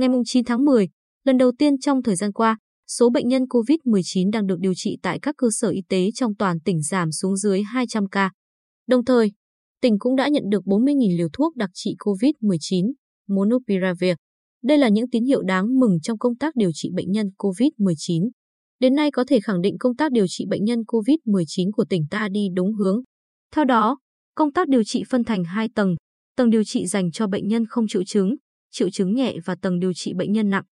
Ngày 9 tháng 10, lần đầu tiên trong thời gian qua, số bệnh nhân COVID-19 đang được điều trị tại các cơ sở y tế trong toàn tỉnh giảm xuống dưới 200 ca. Đồng thời, tỉnh cũng đã nhận được 40.000 liều thuốc đặc trị COVID-19, Monopiravir. Đây là những tín hiệu đáng mừng trong công tác điều trị bệnh nhân COVID-19. Đến nay có thể khẳng định công tác điều trị bệnh nhân COVID-19 của tỉnh ta đi đúng hướng. Theo đó, công tác điều trị phân thành hai tầng, tầng điều trị dành cho bệnh nhân không triệu chứng, triệu chứng nhẹ và tầng điều trị bệnh nhân nặng.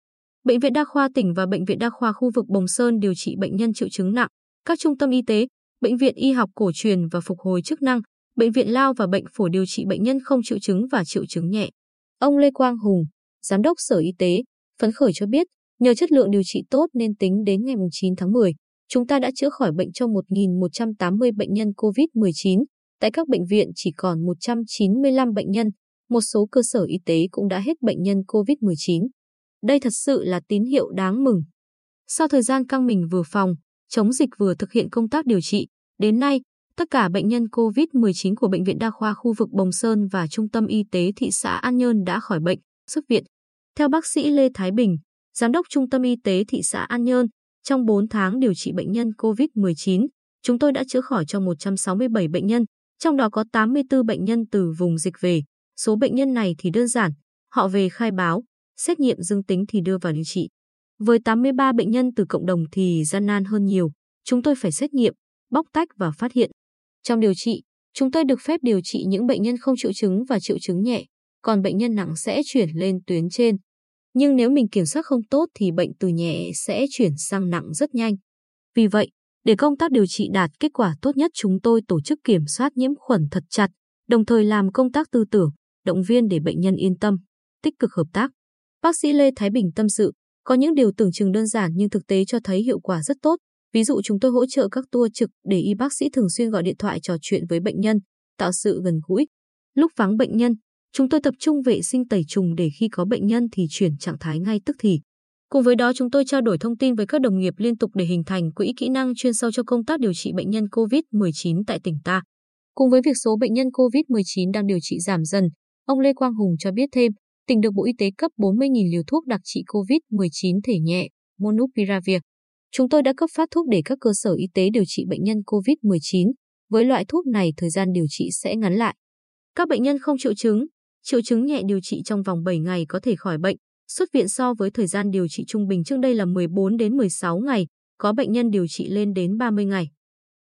Bệnh viện Đa khoa tỉnh và Bệnh viện Đa khoa khu vực Bồng Sơn điều trị bệnh nhân triệu chứng nặng, các trung tâm y tế, Bệnh viện Y học cổ truyền và phục hồi chức năng, Bệnh viện Lao và Bệnh phổi điều trị bệnh nhân không triệu chứng và triệu chứng nhẹ. Ông Lê Quang Hùng, Giám đốc Sở Y tế, phấn khởi cho biết, nhờ chất lượng điều trị tốt nên tính đến ngày 9 tháng 10, chúng ta đã chữa khỏi bệnh cho 1.180 bệnh nhân COVID-19. Tại các bệnh viện chỉ còn 195 bệnh nhân, một số cơ sở y tế cũng đã hết bệnh nhân COVID-19. Đây thật sự là tín hiệu đáng mừng. Sau thời gian căng mình vừa phòng, chống dịch vừa thực hiện công tác điều trị, đến nay, tất cả bệnh nhân COVID-19 của Bệnh viện Đa khoa khu vực Bồng Sơn và Trung tâm Y tế thị xã An Nhơn đã khỏi bệnh, xuất viện. Theo bác sĩ Lê Thái Bình, Giám đốc Trung tâm Y tế thị xã An Nhơn, trong 4 tháng điều trị bệnh nhân COVID-19, chúng tôi đã chữa khỏi cho 167 bệnh nhân, trong đó có 84 bệnh nhân từ vùng dịch về. Số bệnh nhân này thì đơn giản, họ về khai báo, xét nghiệm dương tính thì đưa vào điều trị. Với 83 bệnh nhân từ cộng đồng thì gian nan hơn nhiều, chúng tôi phải xét nghiệm, bóc tách và phát hiện. Trong điều trị, chúng tôi được phép điều trị những bệnh nhân không triệu chứng và triệu chứng nhẹ, còn bệnh nhân nặng sẽ chuyển lên tuyến trên. Nhưng nếu mình kiểm soát không tốt thì bệnh từ nhẹ sẽ chuyển sang nặng rất nhanh. Vì vậy, để công tác điều trị đạt kết quả tốt nhất chúng tôi tổ chức kiểm soát nhiễm khuẩn thật chặt, đồng thời làm công tác tư tưởng, động viên để bệnh nhân yên tâm, tích cực hợp tác. Bác sĩ Lê Thái Bình tâm sự, có những điều tưởng chừng đơn giản nhưng thực tế cho thấy hiệu quả rất tốt. Ví dụ chúng tôi hỗ trợ các tour trực để y bác sĩ thường xuyên gọi điện thoại trò chuyện với bệnh nhân, tạo sự gần gũi. Lúc vắng bệnh nhân, chúng tôi tập trung vệ sinh tẩy trùng để khi có bệnh nhân thì chuyển trạng thái ngay tức thì. Cùng với đó chúng tôi trao đổi thông tin với các đồng nghiệp liên tục để hình thành quỹ kỹ năng chuyên sâu cho công tác điều trị bệnh nhân COVID-19 tại tỉnh ta. Cùng với việc số bệnh nhân COVID-19 đang điều trị giảm dần, ông Lê Quang Hùng cho biết thêm, tỉnh được Bộ Y tế cấp 40.000 liều thuốc đặc trị COVID-19 thể nhẹ, Monupiravir. Chúng tôi đã cấp phát thuốc để các cơ sở y tế điều trị bệnh nhân COVID-19. Với loại thuốc này, thời gian điều trị sẽ ngắn lại. Các bệnh nhân không triệu chứng, triệu chứng nhẹ điều trị trong vòng 7 ngày có thể khỏi bệnh. Xuất viện so với thời gian điều trị trung bình trước đây là 14 đến 16 ngày, có bệnh nhân điều trị lên đến 30 ngày.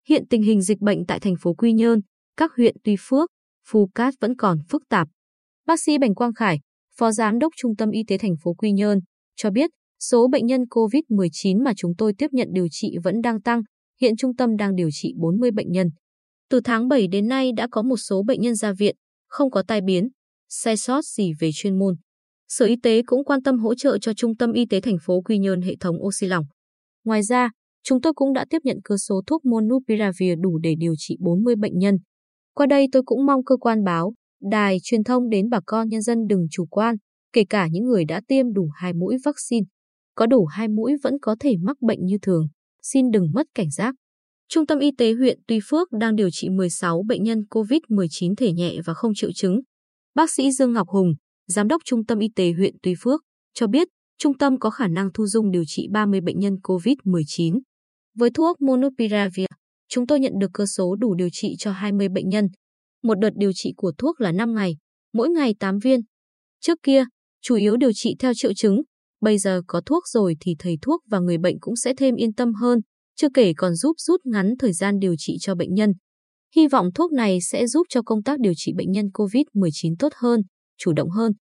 Hiện tình hình dịch bệnh tại thành phố Quy Nhơn, các huyện Tuy Phước, Phú Cát vẫn còn phức tạp. Bác sĩ Bành Quang Khải, Phó Giám đốc Trung tâm Y tế thành phố Quy Nhơn, cho biết số bệnh nhân COVID-19 mà chúng tôi tiếp nhận điều trị vẫn đang tăng, hiện trung tâm đang điều trị 40 bệnh nhân. Từ tháng 7 đến nay đã có một số bệnh nhân ra viện, không có tai biến, sai sót gì về chuyên môn. Sở Y tế cũng quan tâm hỗ trợ cho Trung tâm Y tế thành phố Quy Nhơn hệ thống oxy lỏng. Ngoài ra, chúng tôi cũng đã tiếp nhận cơ số thuốc Monupiravir đủ để điều trị 40 bệnh nhân. Qua đây tôi cũng mong cơ quan báo, đài truyền thông đến bà con nhân dân đừng chủ quan, kể cả những người đã tiêm đủ hai mũi vaccine. Có đủ hai mũi vẫn có thể mắc bệnh như thường, xin đừng mất cảnh giác. Trung tâm Y tế huyện Tuy Phước đang điều trị 16 bệnh nhân COVID-19 thể nhẹ và không triệu chứng. Bác sĩ Dương Ngọc Hùng, Giám đốc Trung tâm Y tế huyện Tuy Phước, cho biết trung tâm có khả năng thu dung điều trị 30 bệnh nhân COVID-19. Với thuốc Monopiravir, chúng tôi nhận được cơ số đủ điều trị cho 20 bệnh nhân. Một đợt điều trị của thuốc là 5 ngày, mỗi ngày 8 viên. Trước kia, chủ yếu điều trị theo triệu chứng, bây giờ có thuốc rồi thì thầy thuốc và người bệnh cũng sẽ thêm yên tâm hơn, chưa kể còn giúp rút ngắn thời gian điều trị cho bệnh nhân. Hy vọng thuốc này sẽ giúp cho công tác điều trị bệnh nhân COVID-19 tốt hơn, chủ động hơn.